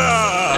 Bonanza!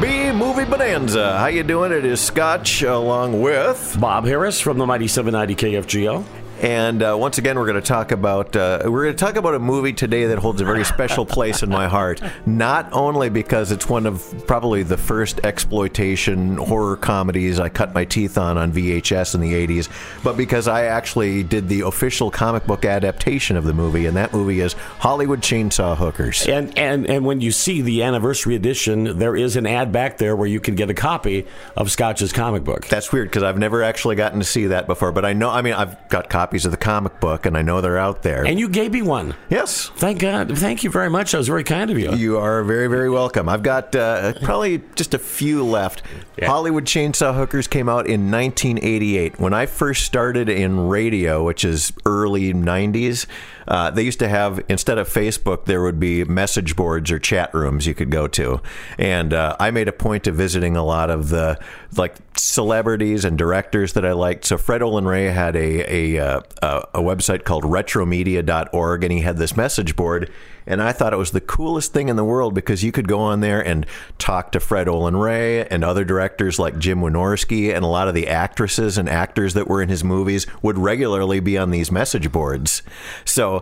B Movie Bonanza. How you doing? It is Scotch along with Bob Harris from the Mighty 790 KFGO. And uh, once again, we're going to talk about uh, we're going to talk about a movie today that holds a very special place in my heart. Not only because it's one of probably the first exploitation horror comedies I cut my teeth on on VHS in the '80s, but because I actually did the official comic book adaptation of the movie, and that movie is Hollywood Chainsaw Hookers. And and and when you see the anniversary edition, there is an ad back there where you can get a copy of Scotch's comic book. That's weird because I've never actually gotten to see that before, but I know. I mean, I've got copies of the comic book, and I know they're out there. And you gave me one. yes, Thank God. Thank you very much. That was very kind of you. You are very, very welcome. I've got uh, probably just a few left. Yeah. Hollywood Chainsaw Hookers came out in 1988. When I first started in radio, which is early 90s, uh, they used to have, instead of Facebook, there would be message boards or chat rooms you could go to. And uh, I made a point of visiting a lot of the like celebrities and directors that I liked. So Fred Olen Ray had a, a, uh, a, a website called retromedia.org, and he had this message board. And I thought it was the coolest thing in the world because you could go on there and talk to Fred Olen Ray and other directors like Jim Wynorski and a lot of the actresses and actors that were in his movies would regularly be on these message boards. So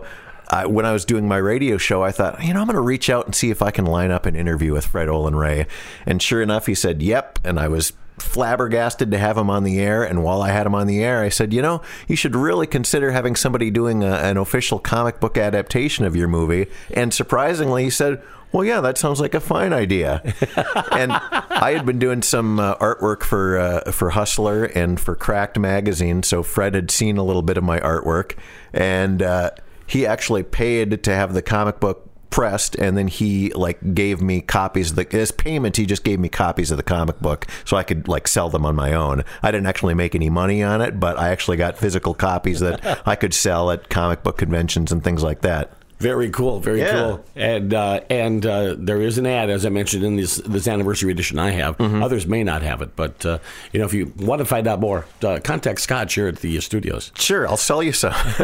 uh, when I was doing my radio show, I thought, you know, I'm going to reach out and see if I can line up an interview with Fred Olen Ray. And sure enough, he said, yep. And I was flabbergasted to have him on the air. And while I had him on the air, I said, you know, you should really consider having somebody doing a, an official comic book adaptation of your movie. And surprisingly, he said, well, yeah, that sounds like a fine idea. and I had been doing some uh, artwork for uh, for Hustler and for Cracked magazine, so Fred had seen a little bit of my artwork, and uh, he actually paid to have the comic book pressed and then he like gave me copies of the as payment he just gave me copies of the comic book so i could like sell them on my own. I didn't actually make any money on it but i actually got physical copies that i could sell at comic book conventions and things like that Very cool, very Yeah. cool. And uh, and uh, there is an ad, as I mentioned in this this anniversary edition I have. Mm-hmm. Others may not have it, but uh, you know, if you want to find out more, uh, contact Scott here at the studios. sure i'll sell you some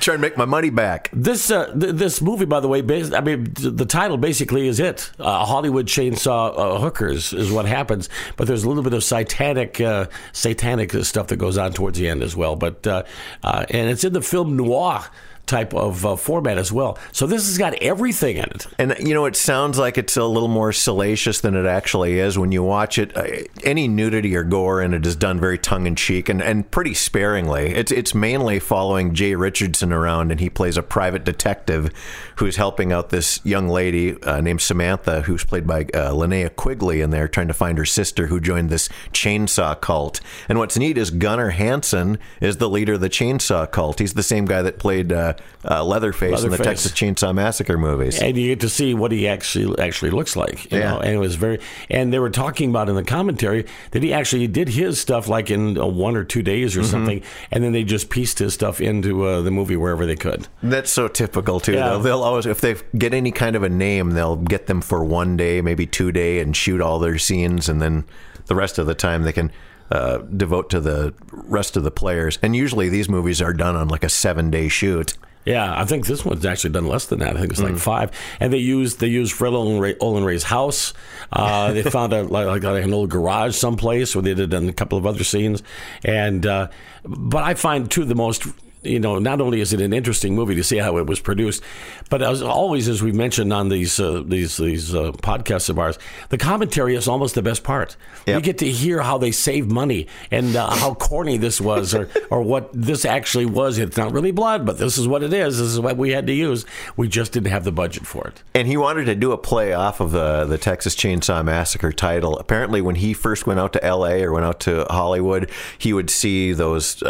try and make my money back This uh, th- this movie, by the way, bas- I mean, th- the title basically is it. Uh, Hollywood chainsaw uh, hookers is what happens, but there's a little bit of satanic uh, satanic stuff that goes on towards the end as well. But uh, uh, and it's in the film noir type of uh, format as well. So this has got everything in it. And you know, it sounds like it's a little more salacious than it actually is when you watch it. Uh, Any nudity or gore in it is done very tongue in cheek and, and pretty sparingly. It's it's mainly following Jay Richardson around, and he plays a private detective who's helping out this young lady uh, named Samantha, who's played by uh, Linnea Quigley, and they're trying to find her sister who joined this chainsaw cult. And what's neat is Gunnar Hansen is the leader of the chainsaw cult. He's the same guy that played uh, uh, Leatherface, in the Texas Chainsaw Massacre movies. and you get to see what he actually actually looks like. You Yeah. know, and it was very. And they were talking about in the commentary that he actually did his stuff like in uh, one or two days Mm-hmm. or something, and then they just pieced his stuff into uh, the movie wherever they could. That's so typical too. Yeah. They'll, they'll always, if they get any kind of a name, they'll get them for one day, maybe two day, and shoot all their scenes, and then the rest of the time they can uh, devote to the rest of the players. And usually these movies are done on like a seven day shoot. Yeah, I think this one's actually done less than that. I think it's like Mm. five. And they used they used Fred Olen, Ray, Olen Ray's house. Uh, they found a like, like an old garage someplace where they did a couple of other scenes. And uh, but I find too the most you know, not only is it an interesting movie to see how it was produced, but as always, as we mentioned on these uh, these these uh, podcasts of ours, the commentary is almost the best part. Yep. You get to hear how they save money and uh, how corny this was, or or what this actually was. It's not really blood, but this is what it is. This is what we had to use. We just didn't have the budget for it. And he wanted to do a play off of the the Texas Chainsaw Massacre title. Apparently, when he first went out to L.A. or went out to Hollywood, he would see those.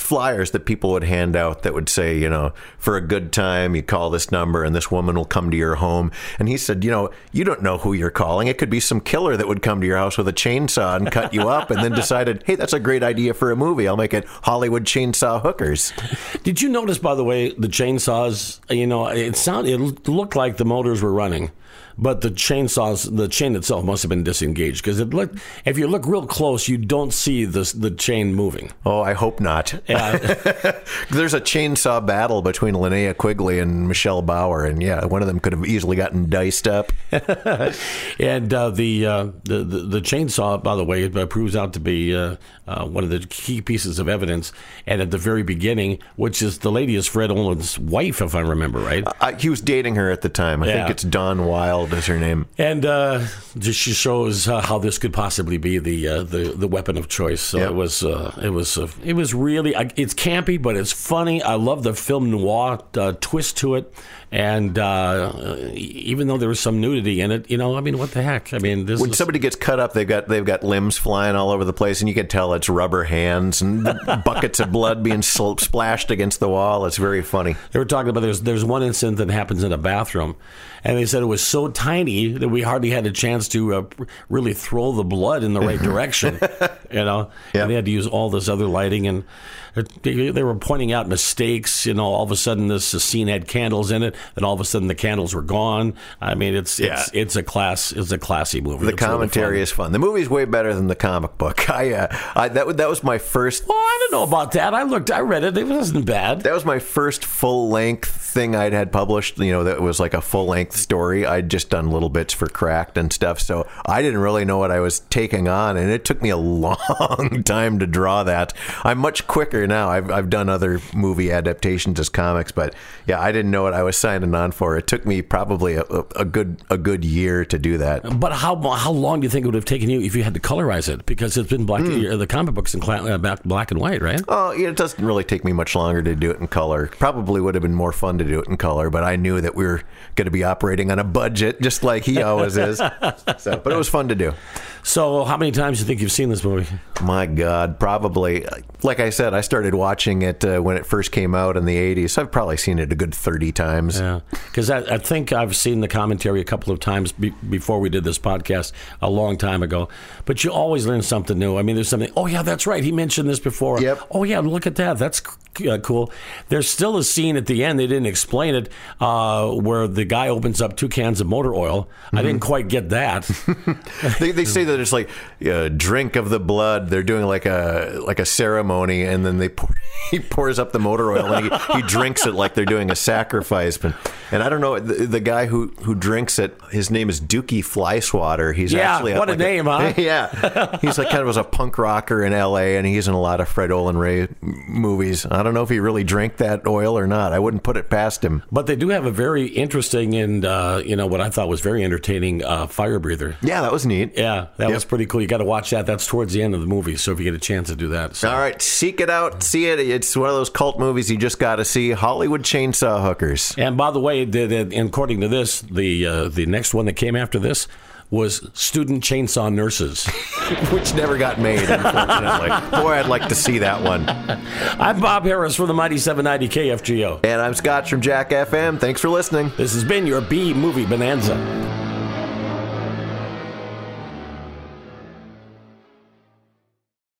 Flyers that people would hand out that would say, you know, for a good time, you call this number and this woman will come to your home. And he said, you know, you don't know who you're calling. It could be some killer that would come to your house with a chainsaw and cut you up and then decided, hey, that's a great idea for a movie. I'll make it Hollywood Chainsaw Hookers. Did you notice, by the way, the chainsaws? You know, it sound it looked like the motors were running, but the chainsaws, the chain itself must have been disengaged because it looked. If you look real close, you don't see the the chain moving. Oh, I hope not. Yeah. There's a chainsaw battle between Linnea Quigley and Michelle Bauer, and yeah, one of them could have easily gotten diced up. and uh, the, uh, the the the chainsaw, by the way, it uh, proves out to be uh, uh, one of the key pieces of evidence. And at the very beginning, which is the lady is Fred Olen's wife, if I remember right. I, he was dating her at the time. I Yeah. think it's Dawn Wild is her name. And uh, just she shows uh, how this could possibly be the uh, the the weapon of choice. So Yep. it was uh, it was uh, it was really it's campy, but it's funny. I love the film noir uh, twist to it, and uh, even though there was some nudity in it, you know, I mean, what the heck? I mean, this When is, somebody gets cut up, they've got they've got limbs flying all over the place, and you can tell it's rubber hands and buckets of blood being sl- splashed against the wall. It's very funny. They were talking about there's there's one incident that happens in a bathroom, and they said it was so tiny that we hardly had a chance to uh, really throw the blood in the right direction. you know, Yeah. and they had to use all this other lighting, and they, they were pointing out mistakes. You know, all of a sudden this scene had candles in it, and all of a sudden the candles were gone. I mean, it's it's it's a class it's a classy movie. The It's really commentary fun. is fun. The movie's way better than the comic book. I, uh, I that that was my first Well, I don't know about that. I looked, I read it. It wasn't bad. that was my first full length thing I'd had published. You know, that was like a full length story. I'd just done little bits for Cracked and stuff, so I didn't really know what I was taking on, and it took me a long time to draw that. I'm much quicker now. I've I've done other movie adaptations as comics, but yeah, I didn't know what I was signing on for. It took me probably a, a, good a good year to do that. But how how long do you think it would have taken you if you had to colorize it? Because it's been black. Hmm. The comic books in cla- back black and white, right? Oh, it doesn't really take me much longer to do it in color. Probably would have been more fun to do it in color, but I knew that we were going to be operating on a budget, just like he always is. So, but it was fun to do. So, how many times do you think you've seen this movie? My God, probably. Like I said, I started watching it uh, when it first came out in the '80s. I've probably seen it a good 30 times. Yeah, because I, I think I've seen the commentary a couple of times be, before we did this podcast a long time ago. But you always learn something new. I mean, there's something. Oh yeah, that's right. He mentioned this before. Yep. Oh yeah, look at that. That's uh, cool. There's still a scene at the end. They didn't explain it uh, where the guy opens up two cans of motor oil. I didn't quite get that. They, they say that it's like uh, drink of the blood. They're doing like a like a ceremony, and then they pour, he pours up the motor oil and he, he drinks it like they're doing a sacrifice. But and I don't know the, the guy who who drinks it. His name is Dukey Flyswatter. He's Yeah, actually what a like name, huh? yeah, he's like kind of was a punk rocker in L.A. and he's in a lot of Fred Olen Ray movies. I don't know if he really drank that oil or not. I wouldn't put it past him. But they do have a very interesting and uh, you know what I thought was very entertaining uh, fire breather. Yeah, that was neat. Yeah, that Yep. was pretty cool. You got to watch that. That's towards the end of the movie, so if you get a chance to do that. So. All right, seek it out, see it. It's one of those cult movies you just got to see. Hollywood Chainsaw Hookers. And by the way, the, the, according to this, the uh, the next one that came after this was student chainsaw nurses. which never got made, unfortunately. Boy, I'd like to see that one. I'm Bob Harris from the Mighty 790 KFGO. And I'm Scott from Jack FM. Thanks for listening. This has been your B Movie Bonanza.